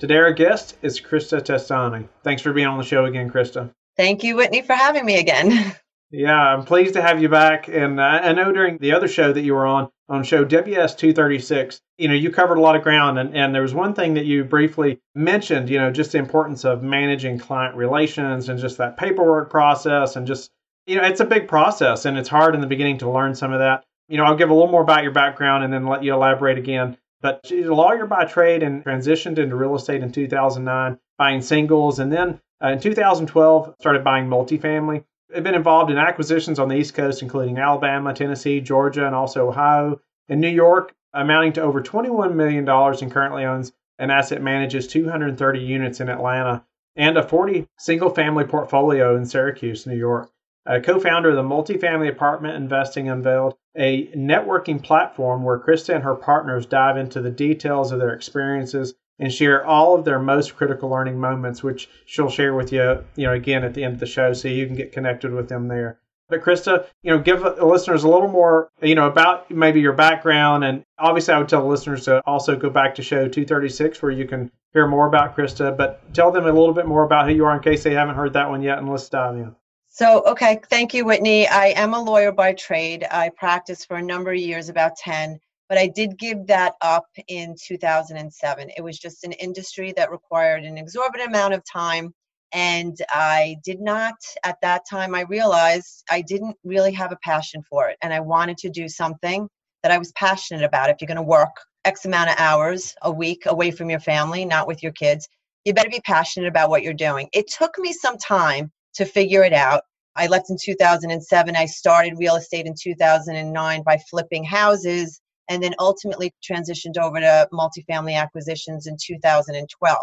Today, our guest is Krista Testani. Thanks for being on the show again, Krista. Thank you, Whitney, for having me again. Yeah, I'm pleased to have you back. And I know during the other show that you were on, on show WS 236, you know, you covered a lot of ground. And, and there was one thing that you briefly mentioned, you know, just the importance of managing client relations and just that paperwork process. And just, you know, it's a big process and it's hard in the beginning to learn some of that. You know, I'll give a little more about your background and then let you elaborate again. But she's a lawyer by trade and transitioned into real estate in 2009, buying singles. And then uh, in 2012, started buying multifamily. They've been involved in acquisitions on the East Coast, including Alabama, Tennessee, Georgia, and also Ohio. and New York, amounting to over $21 million and currently owns an asset manages 230 units in Atlanta and a 40 single family portfolio in Syracuse, New York a co-founder of the multifamily apartment investing unveiled a networking platform where krista and her partners dive into the details of their experiences and share all of their most critical learning moments which she'll share with you you know again at the end of the show so you can get connected with them there. But krista you know give the listeners a little more you know about maybe your background and obviously i would tell listeners to also go back to show 236 where you can hear more about krista but tell them a little bit more about who you are in case they haven't heard that one yet and let's dive in so, okay, thank you, Whitney. I am a lawyer by trade. I practiced for a number of years, about 10, but I did give that up in 2007. It was just an industry that required an exorbitant amount of time. And I did not, at that time, I realized I didn't really have a passion for it. And I wanted to do something that I was passionate about. If you're going to work X amount of hours a week away from your family, not with your kids, you better be passionate about what you're doing. It took me some time to figure it out. I left in 2007. I started real estate in 2009 by flipping houses and then ultimately transitioned over to multifamily acquisitions in 2012.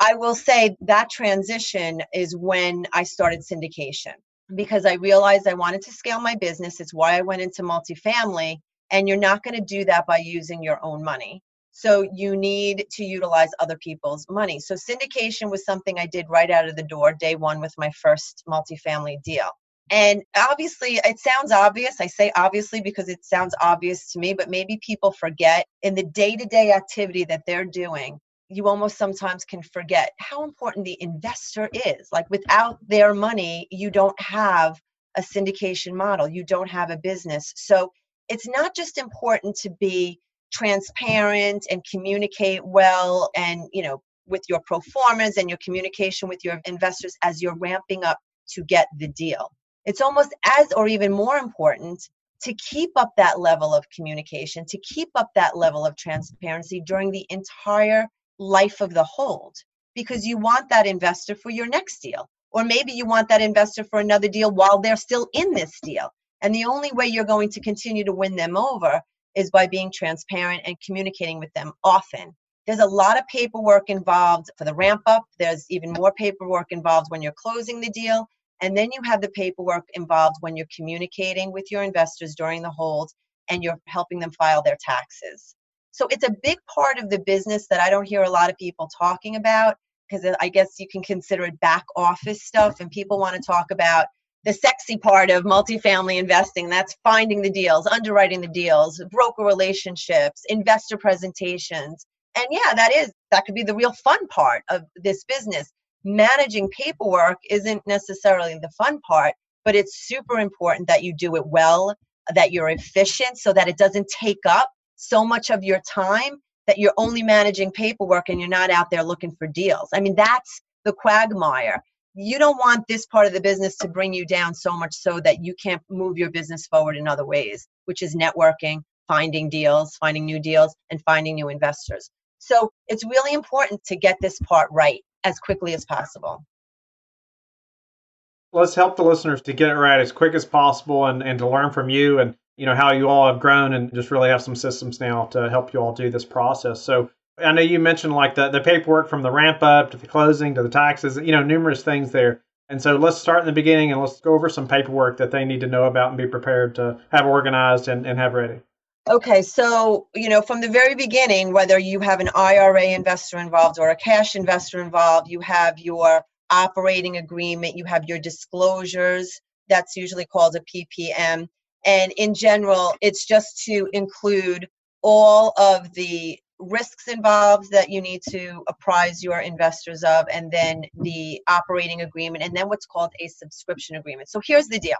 I will say that transition is when I started syndication because I realized I wanted to scale my business. It's why I went into multifamily. And you're not going to do that by using your own money. So you need to utilize other people's money. So syndication was something I did right out of the door, day one with my first multifamily deal. And obviously, it sounds obvious. I say obviously because it sounds obvious to me, but maybe people forget in the day to day activity that they're doing, you almost sometimes can forget how important the investor is. Like without their money, you don't have a syndication model, you don't have a business. So it's not just important to be transparent and communicate well and you know with your pro formas and your communication with your investors as you're ramping up to get the deal. It's almost as or even more important to keep up that level of communication to keep up that level of transparency during the entire life of the hold because you want that investor for your next deal or maybe you want that investor for another deal while they're still in this deal. And the only way you're going to continue to win them over is by being transparent and communicating with them often. There's a lot of paperwork involved for the ramp up. There's even more paperwork involved when you're closing the deal. And then you have the paperwork involved when you're communicating with your investors during the hold and you're helping them file their taxes. So it's a big part of the business that I don't hear a lot of people talking about because I guess you can consider it back office stuff and people want to talk about the sexy part of multifamily investing that's finding the deals underwriting the deals broker relationships investor presentations. And yeah that is that could be the real fun part of this business. Managing paperwork isn't necessarily the fun part but it's super important that you do it well that you're efficient so that it doesn't take up so much of your time that you're only managing paperwork and you're not out there looking for deals. I mean that's the quagmire you don't want this part of the business to bring you down so much so that you can't move your business forward in other ways, which is networking, finding deals, finding new deals, and finding new investors. So it's really important to get this part right as quickly as possible. Let's help the listeners to get it right as quick as possible and, and to learn from you and you know how you all have grown and just really have some systems now to help you all do this process. So I know you mentioned like the, the paperwork from the ramp up to the closing to the taxes, you know, numerous things there. And so let's start in the beginning and let's go over some paperwork that they need to know about and be prepared to have organized and, and have ready. Okay, so you know, from the very beginning, whether you have an IRA investor involved or a cash investor involved, you have your operating agreement, you have your disclosures. That's usually called a PPM. And in general, it's just to include all of the risks involved that you need to apprise your investors of, and then the operating agreement, and then what's called a subscription agreement. So here's the deal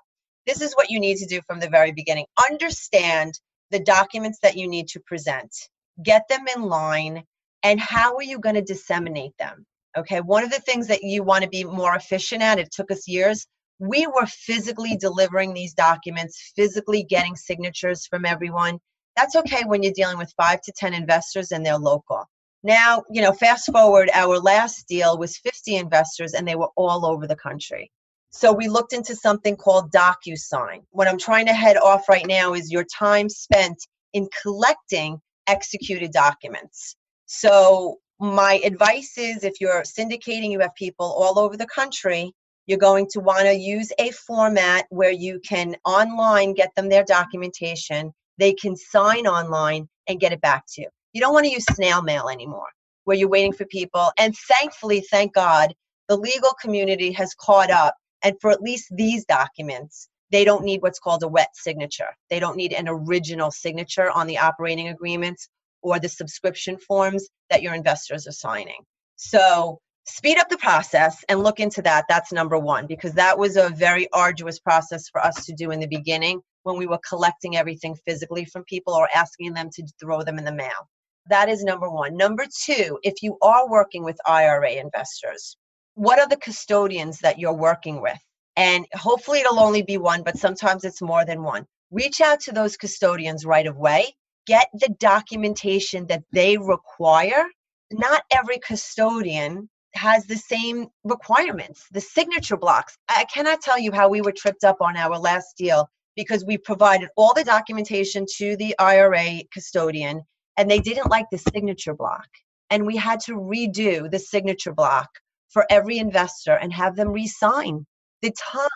this is what you need to do from the very beginning understand the documents that you need to present, get them in line, and how are you going to disseminate them? Okay, one of the things that you want to be more efficient at, it took us years. We were physically delivering these documents, physically getting signatures from everyone. That's okay when you're dealing with five to 10 investors and they're local. Now, you know, fast forward, our last deal was 50 investors and they were all over the country. So we looked into something called DocuSign. What I'm trying to head off right now is your time spent in collecting executed documents. So my advice is if you're syndicating, you have people all over the country, you're going to want to use a format where you can online get them their documentation they can sign online and get it back to you. You don't want to use snail mail anymore where you're waiting for people. And thankfully, thank God, the legal community has caught up. And for at least these documents, they don't need what's called a wet signature. They don't need an original signature on the operating agreements or the subscription forms that your investors are signing. So speed up the process and look into that. That's number one, because that was a very arduous process for us to do in the beginning when we were collecting everything physically from people or asking them to throw them in the mail. That is number one. Number two, if you are working with IRA investors, what are the custodians that you're working with? And hopefully it'll only be one, but sometimes it's more than one. Reach out to those custodians right away. Get the documentation that they require. Not every custodian has the same requirements, the signature blocks. I cannot tell you how we were tripped up on our last deal because we provided all the documentation to the IRA custodian and they didn't like the signature block. And we had to redo the signature block for every investor and have them re sign. The time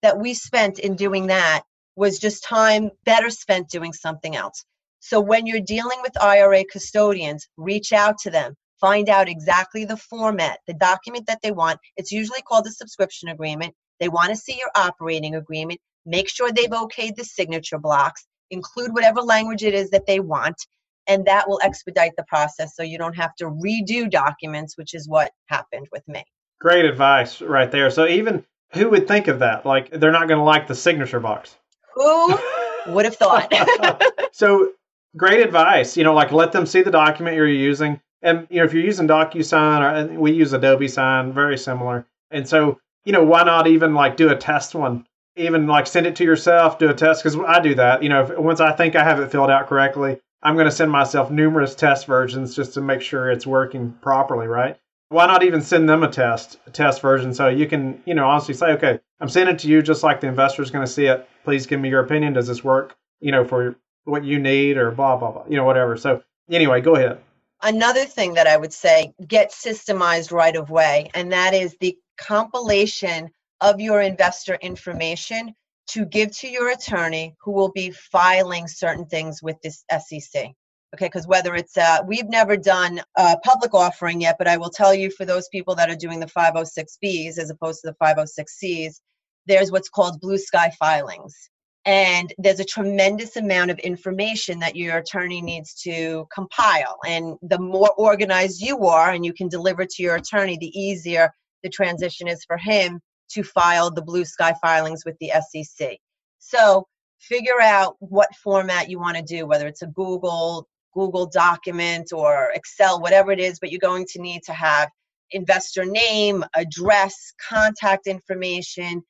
that we spent in doing that was just time better spent doing something else. So when you're dealing with IRA custodians, reach out to them, find out exactly the format, the document that they want. It's usually called a subscription agreement. They want to see your operating agreement make sure they've okayed the signature blocks, include whatever language it is that they want, and that will expedite the process so you don't have to redo documents, which is what happened with me. Great advice right there. So, even who would think of that? Like, they're not going to like the signature box. Who would have thought? so, great advice. You know, like let them see the document you're using. And, you know, if you're using DocuSign or we use Adobe Sign, very similar. And so, you know, why not even like do a test one even like send it to yourself, do a test because I do that. You know, if, once I think I have it filled out correctly, I'm going to send myself numerous test versions just to make sure it's working properly, right? Why not even send them a test, a test version, so you can, you know, honestly say, okay, I'm sending it to you just like the investor is going to see it. Please give me your opinion. Does this work? You know, for what you need or blah blah blah. You know, whatever. So anyway, go ahead. Another thing that I would say, get systemized right away, and that is the compilation of your investor information to give to your attorney who will be filing certain things with this SEC. Okay, because whether it's, uh, we've never done a public offering yet, but I will tell you for those people that are doing the 506Bs as opposed to the 506Cs, there's what's called blue sky filings. And there's a tremendous amount of information that your attorney needs to compile. And the more organized you are and you can deliver to your attorney, the easier the transition is for him to file the blue sky filings with the SEC. So figure out what format you want to do, whether it's a Google, Google document or Excel, whatever it is, but you're going to need to have investor name, address, contact information,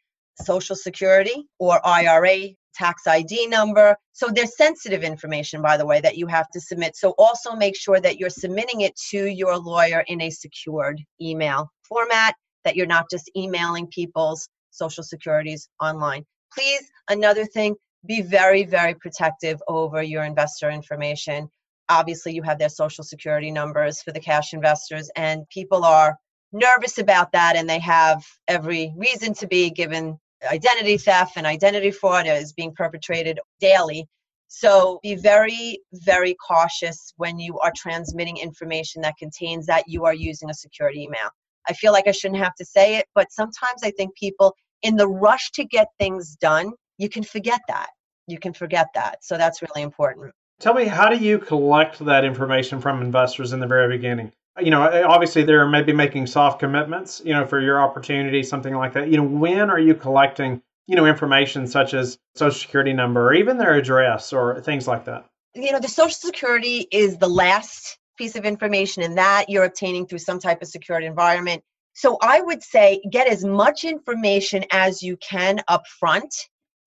social security or IRA, tax ID number. So there's sensitive information, by the way, that you have to submit. So also make sure that you're submitting it to your lawyer in a secured email format that you're not just emailing people's social securities online. Please, another thing, be very, very protective over your investor information. Obviously, you have their social security numbers for the cash investors, and people are nervous about that and they have every reason to be given identity theft and identity fraud is being perpetrated daily. So be very, very cautious when you are transmitting information that contains that you are using a security email. I feel like I shouldn't have to say it, but sometimes I think people, in the rush to get things done, you can forget that. You can forget that. So that's really important. Tell me, how do you collect that information from investors in the very beginning? You know, eh, obviously they're maybe making soft commitments, you know, for your opportunity, something like that. You know, when are you collecting, you know, information such as social security number or even their address or things like that? You know, the social security is the last piece of information and that you're obtaining through some type of secured environment. So I would say get as much information as you can up front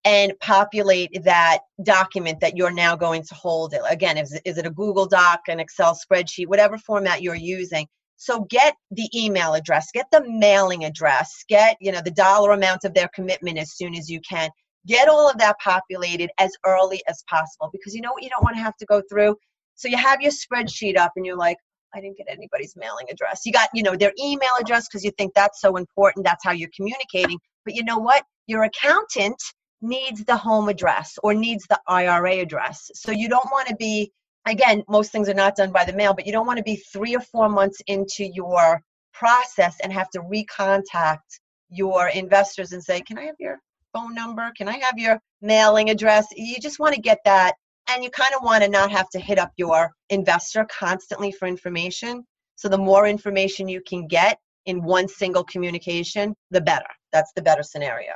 and populate that document that you're now going to hold. Again, is, is it a Google Doc, an Excel spreadsheet, whatever format you're using. So get the email address, get the mailing address, get you know the dollar amount of their commitment as soon as you can. Get all of that populated as early as possible because you know what you don't want to have to go through. So you have your spreadsheet up and you're like, I didn't get anybody's mailing address. You got, you know, their email address because you think that's so important. That's how you're communicating. But you know what? Your accountant needs the home address or needs the IRA address. So you don't want to be, again, most things are not done by the mail, but you don't want to be three or four months into your process and have to recontact your investors and say, Can I have your phone number? Can I have your mailing address? You just want to get that. And you kind of want to not have to hit up your investor constantly for information. So the more information you can get in one single communication, the better. That's the better scenario.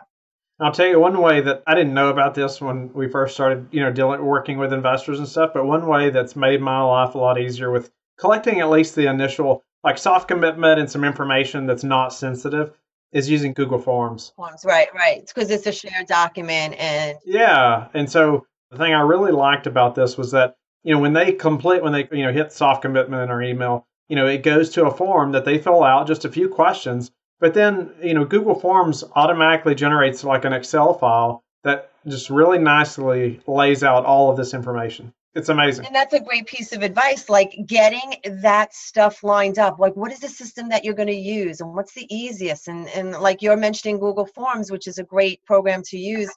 I'll tell you one way that I didn't know about this when we first started, you know, dealing working with investors and stuff. But one way that's made my life a lot easier with collecting at least the initial like soft commitment and some information that's not sensitive is using Google Forms. Forms, right, right. Because it's a shared document and yeah. And so the thing I really liked about this was that you know when they complete when they you know hit soft commitment in our email, you know it goes to a form that they fill out just a few questions but then, you know, Google Forms automatically generates like an Excel file that just really nicely lays out all of this information. It's amazing. And that's a great piece of advice, like getting that stuff lined up. Like, what is the system that you're going to use, and what's the easiest? And and like you're mentioning Google Forms, which is a great program to use.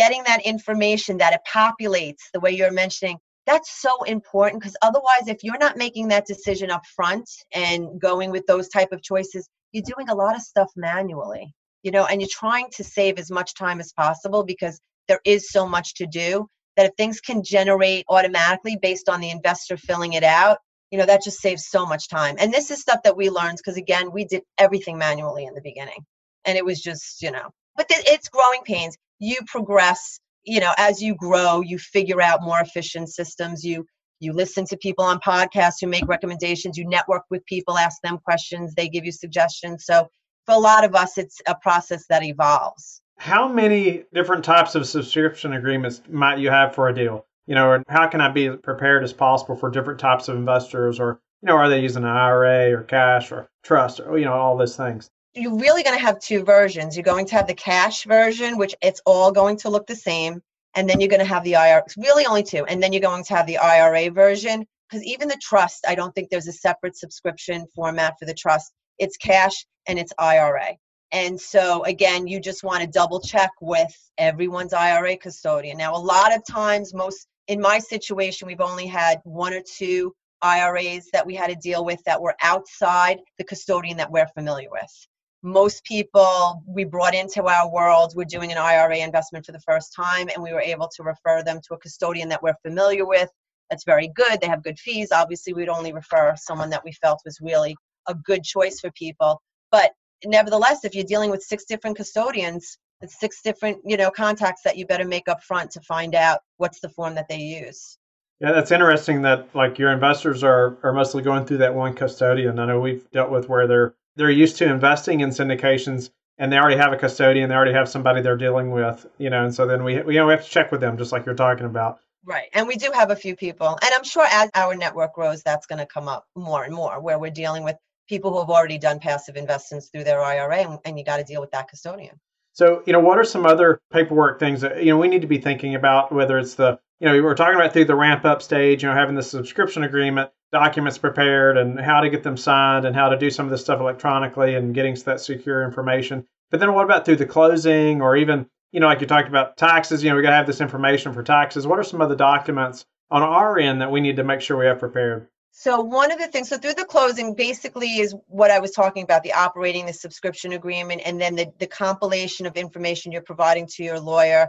Getting that information that it populates the way you're mentioning, that's so important because otherwise, if you're not making that decision up front and going with those type of choices, you're doing a lot of stuff manually you know and you're trying to save as much time as possible because there is so much to do that if things can generate automatically based on the investor filling it out you know that just saves so much time. And this is stuff that we learned because again we did everything manually in the beginning and it was just you know but it's growing pains you progress you know as you grow you figure out more efficient systems you you listen to people on podcasts who make recommendations you network with people ask them questions they give you suggestions. So for a lot of us it's a process that evolves. How many different types of subscription agreements might you have for a deal? You know and how can i be prepared as possible for different types of investors or you know are they using an ira or cash or trust or you know all those things you're really going to have two versions you're going to have the cash version which it's all going to look the same and then you're going to have the IRA, really only two, and then you're going to have the IRA version. Because even the trust, I don't think there's a separate subscription format for the trust. It's cash and it's IRA. And so, again, you just want to double check with everyone's IRA custodian. Now, a lot of times, most in my situation, we've only had one or two IRAs that we had to deal with that were outside the custodian that we're familiar with most people we brought into our world were doing an IRA investment for the first time, and we were able to refer them to a custodian that we're familiar with. That's very good. They have good fees. Obviously, we'd only refer someone that we felt was really a good choice for people. But nevertheless, if you're dealing with six different custodians, it's six different you know contacts that you better make up front to find out what's the form that they use. Yeah, that's interesting that like your investors are are mostly going through that one custodian. I know we've dealt with where they're they're used to investing in syndications and they already have a custodian, they already have somebody they're dealing with, you know, and so then we we, you know, we have to check with them just like you're talking about. Right. And we do have a few people. And I'm sure as our network grows, that's going to come up more and more where we're dealing with people who have already done passive investments through their IRA and, and you got to deal with that custodian. So, you know, what are some other paperwork things that, you know, we need to be thinking about, whether it's the, you know, we're talking about through the ramp up stage, you know, having the subscription agreement, documents prepared and how to get them signed and how to do some of this stuff electronically and getting that secure information. But then what about through the closing or even, you know, like you talked about taxes, you know, we got to have this information for taxes. What are some of the documents on our end that we need to make sure we have prepared? So one of the things, so through the closing, basically is what I was talking about, the operating, the subscription agreement, and then the, the compilation of information you're providing to your lawyer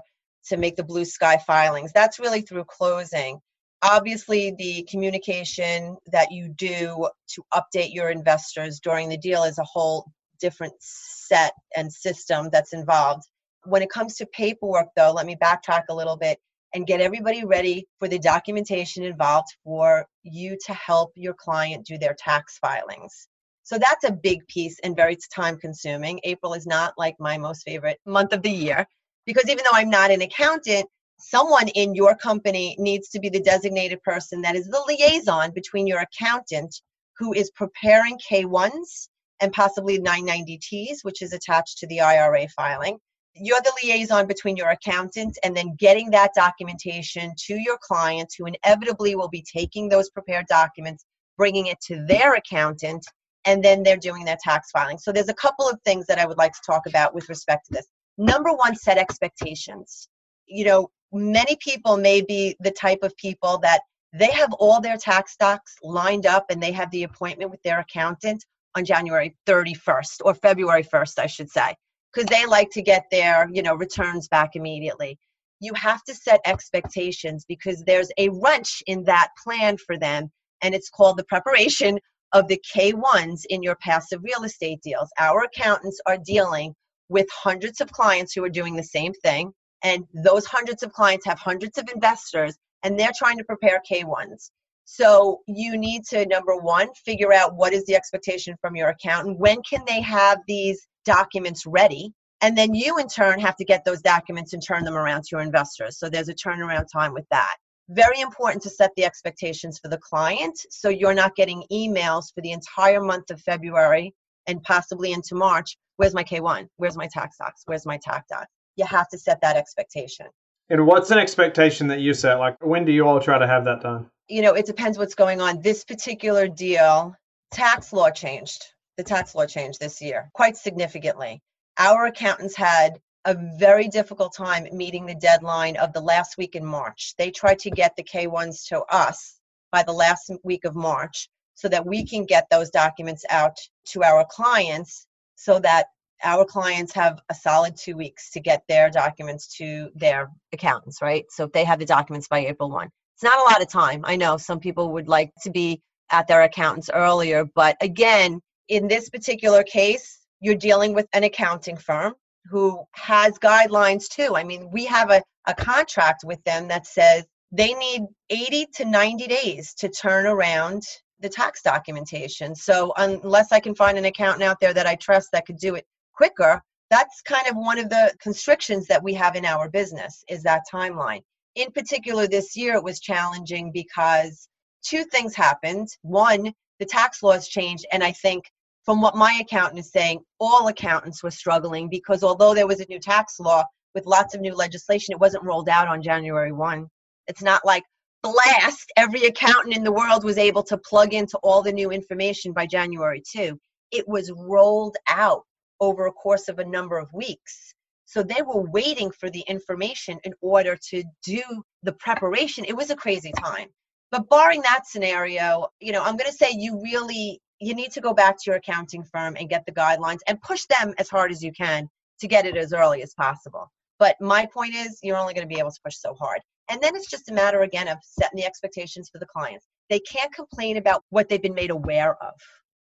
to make the blue sky filings. That's really through closing. Obviously, the communication that you do to update your investors during the deal is a whole different set and system that's involved. When it comes to paperwork, though, let me backtrack a little bit and get everybody ready for the documentation involved for you to help your client do their tax filings. So that's a big piece and very time consuming. April is not like my most favorite month of the year because even though I'm not an accountant, someone in your company needs to be the designated person that is the liaison between your accountant who is preparing K1s and possibly 990Ts, which is attached to the IRA filing, you're the liaison between your accountant and then getting that documentation to your clients who inevitably will be taking those prepared documents bringing it to their accountant and then they're doing their tax filing. So there's a couple of things that i would like to talk about with respect to this. Number one set expectations. You know many people may be the type of people that they have all their tax docs lined up and they have the appointment with their accountant on january 31st or february 1st i should say because they like to get their you know returns back immediately. You have to set expectations because there's a wrench in that plan for them and it's called the preparation of the k1s in your passive real estate deals. Our accountants are dealing with hundreds of clients who are doing the same thing and those hundreds of clients have hundreds of investors and they're trying to prepare k1s so you need to number one figure out what is the expectation from your accountant when can they have these documents ready? And then you in turn have to get those documents and turn them around to your investors. So there's a turnaround time with that. Very important to set the expectations for the client so you're not getting emails for the entire month of february and possibly into march. Where's my k1 where's my tax docs? Where's my tax docs you have to set that expectation. And what's an expectation that you set? Like when do you all try to have that done? You know it depends what's going on. This particular deal tax law changed. The tax law changed this year quite significantly. Our accountants had a very difficult time meeting the deadline of the last week in March. They tried to get the K1s to us by the last week of March so that we can get those documents out to our clients so that our clients have a solid two weeks to get their documents to their accountants, right? So if they have the documents by April 1. It's not a lot of time. I know some people would like to be at their accountants earlier, but again, in this particular case, you're dealing with an accounting firm who has guidelines too. I mean, we have a, a contract with them that says they need 80 to 90 days to turn around the tax documentation. So, unless I can find an accountant out there that I trust that could do it quicker, that's kind of one of the constrictions that we have in our business is that timeline. In particular, this year it was challenging because two things happened. One, the tax laws changed, and I think from what my accountant is saying, all accountants were struggling because although there was a new tax law with lots of new legislation, it wasn't rolled out on January 1. It's not like blast, every accountant in the world was able to plug into all the new information by January 2. It was rolled out over a course of a number of weeks. So they were waiting for the information in order to do the preparation. It was a crazy time. But barring that scenario, you know, I'm going to say you really you need to go back to your accounting firm and get the guidelines and push them as hard as you can to get it as early as possible. But my point is, you're only going to be able to push so hard. And then it's just a matter, again, of setting the expectations for the clients. They can't complain about what they've been made aware of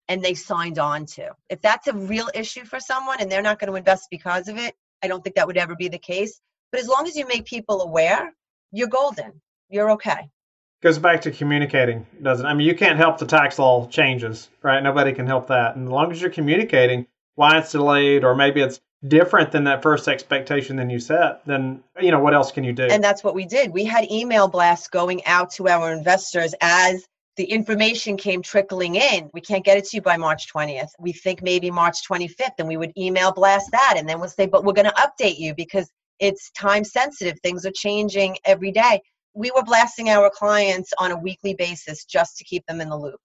and they signed on to. If that's a real issue for someone and they're not going to invest because of it, I don't think that would ever be the case. But as long as you make people aware, you're golden. You're okay goes back to communicating, doesn't it? I mean, you can't help the tax law changes, right? Nobody can help that. And as long as you're communicating why it's delayed or maybe it's different than that first expectation than you set, then, you know, what else can you do? And that's what we did. We had email blasts going out to our investors as the information came trickling in. We can't get it to you by March 20th. We think maybe March 25th, and we would email blast that. And then we'll say, but we're going to update you because it's time sensitive. Things are changing every day we were blasting our clients on a weekly basis just to keep them in the loop.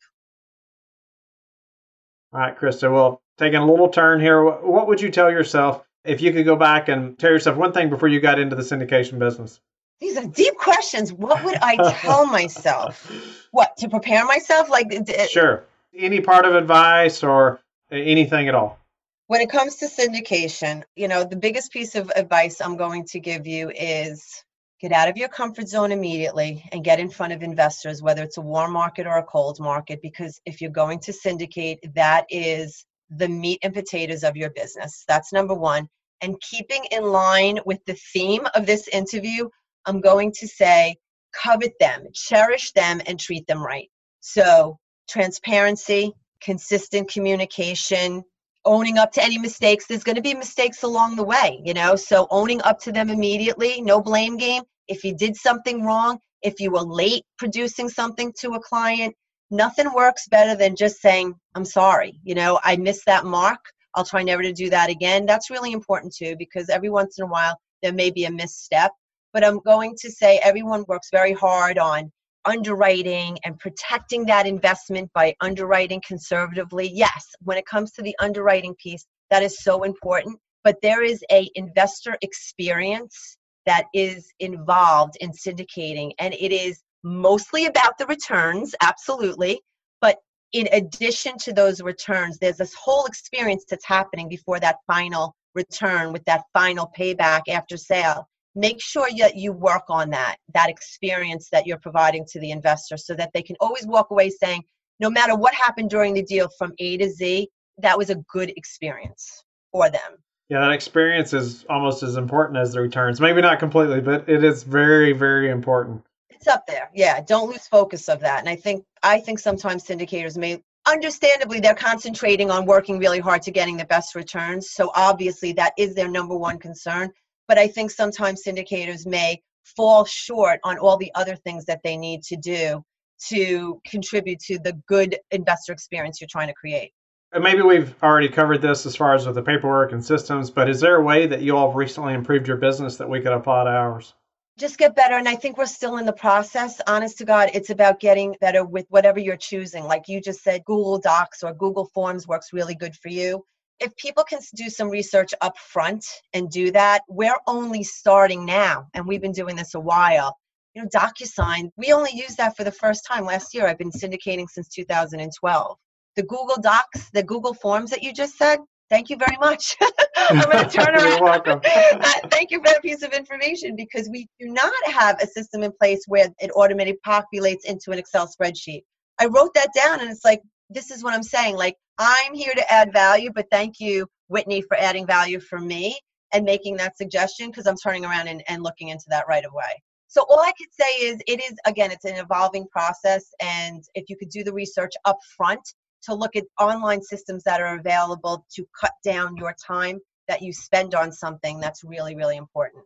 All right, Krista. Well, taking a little turn here, what would you tell yourself if you could go back and tell yourself one thing before you got into the syndication business? These are deep questions. What would I tell myself? What to prepare myself? Like, sure. Any part of advice or anything at all? When it comes to syndication, you know, the biggest piece of advice I'm going to give you is get out of your comfort zone immediately and get in front of investors, whether it's a warm market or a cold market, because if you're going to syndicate, that is the meat and potatoes of your business. That's number one. And keeping in line with the theme of this interview, I'm going to say covet them, cherish them, and treat them right. So, transparency, consistent communication, owning up to any mistakes. There's going to be mistakes along the way, you know, so owning up to them immediately, no blame game. If you did something wrong, if you were late producing something to a client, nothing works better than just saying, I'm sorry, you know, I missed that mark. I'll try never to do that again. That's really important too, because every once in a while there may be a misstep. But I'm going to say everyone works very hard on underwriting and protecting that investment by underwriting conservatively. Yes, when it comes to the underwriting piece, that is so important. But there is a investor experience that is involved in syndicating, and it is mostly about the returns, absolutely. But in addition to those returns, there's this whole experience that's happening before that final return with that final payback after sale. Make sure that you work on that, that experience that you're providing to the investor so that they can always walk away saying, no matter what happened during the deal from A to Z, that was a good experience for them. Yeah, that experience is almost as important as the returns. Maybe not completely, but it is very, very important it's up there. Yeah, don't lose focus of that. And I think I think sometimes syndicators may understandably they're concentrating on working really hard to getting the best returns. So obviously that is their number one concern. But I think sometimes syndicators may fall short on all the other things that they need to do to contribute to the good investor experience you're trying to create. Maybe we've already covered this as far as with the paperwork and systems, but is there a way that you all have recently improved your business that we could apply to ours? just get better and i think we're still in the process honest to god it's about getting better with whatever you're choosing like you just said google docs or google forms works really good for you if people can do some research up front and do that we're only starting now and we've been doing this a while you know docusign we only used that for the first time last year i've been syndicating since 2012 the google docs the google forms that you just said thank you very much. I'm going to turn around. You're welcome. Uh, thank you for that piece of information because we do not have a system in place where it automatically populates into an Excel spreadsheet. I wrote that down and it's like, this is what I'm saying. Like, I'm here to add value, but thank you, Whitney, for adding value for me and making that suggestion because I'm turning around and, and looking into that right away. So all I could say is it is again it's an evolving process and if you could do the research up front to look at online systems that are available to cut down your time that you spend on something that's really, really important.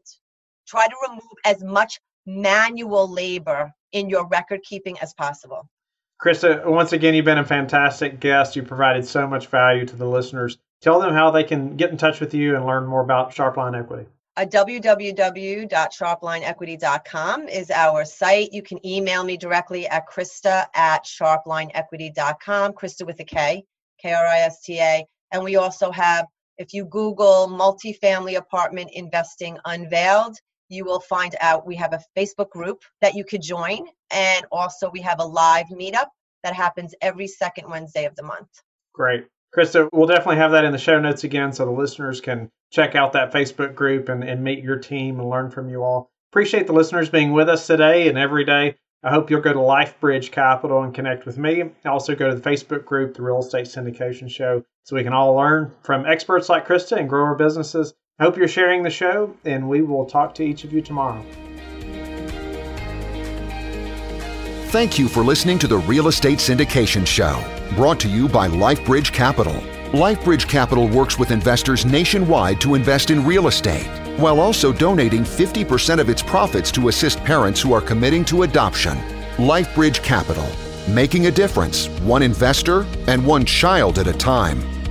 Try to remove as much manual labor in your record keeping as possible. Krista, once again, you've been a fantastic guest. You provided so much value to the listeners. Tell them how they can get in touch with you and learn more about Sharpline Equity uh, www.sharplineequity.com is our site. You can email me directly at krista at sharplineequity.com, Krista with a K, K R I S T A. And we also have, if you Google multifamily apartment investing unveiled, you will find out we have a Facebook group that you could join. And also, we have a live meetup that happens every second Wednesday of the month. Great. Krista, we'll definitely have that in the show notes again so the listeners can check out that Facebook group and, and meet your team and learn from you all. Appreciate the listeners being with us today and every day. I hope you'll go to LifeBridge Capital and connect with me. Also, go to the Facebook group, the Real Estate Syndication Show, so we can all learn from experts like Krista and grow our businesses. Hope you're sharing the show, and we will talk to each of you tomorrow. Thank you for listening to the Real Estate Syndication Show, brought to you by LifeBridge Capital. LifeBridge Capital works with investors nationwide to invest in real estate, while also donating 50% of its profits to assist parents who are committing to adoption. LifeBridge Capital, making a difference, one investor and one child at a time.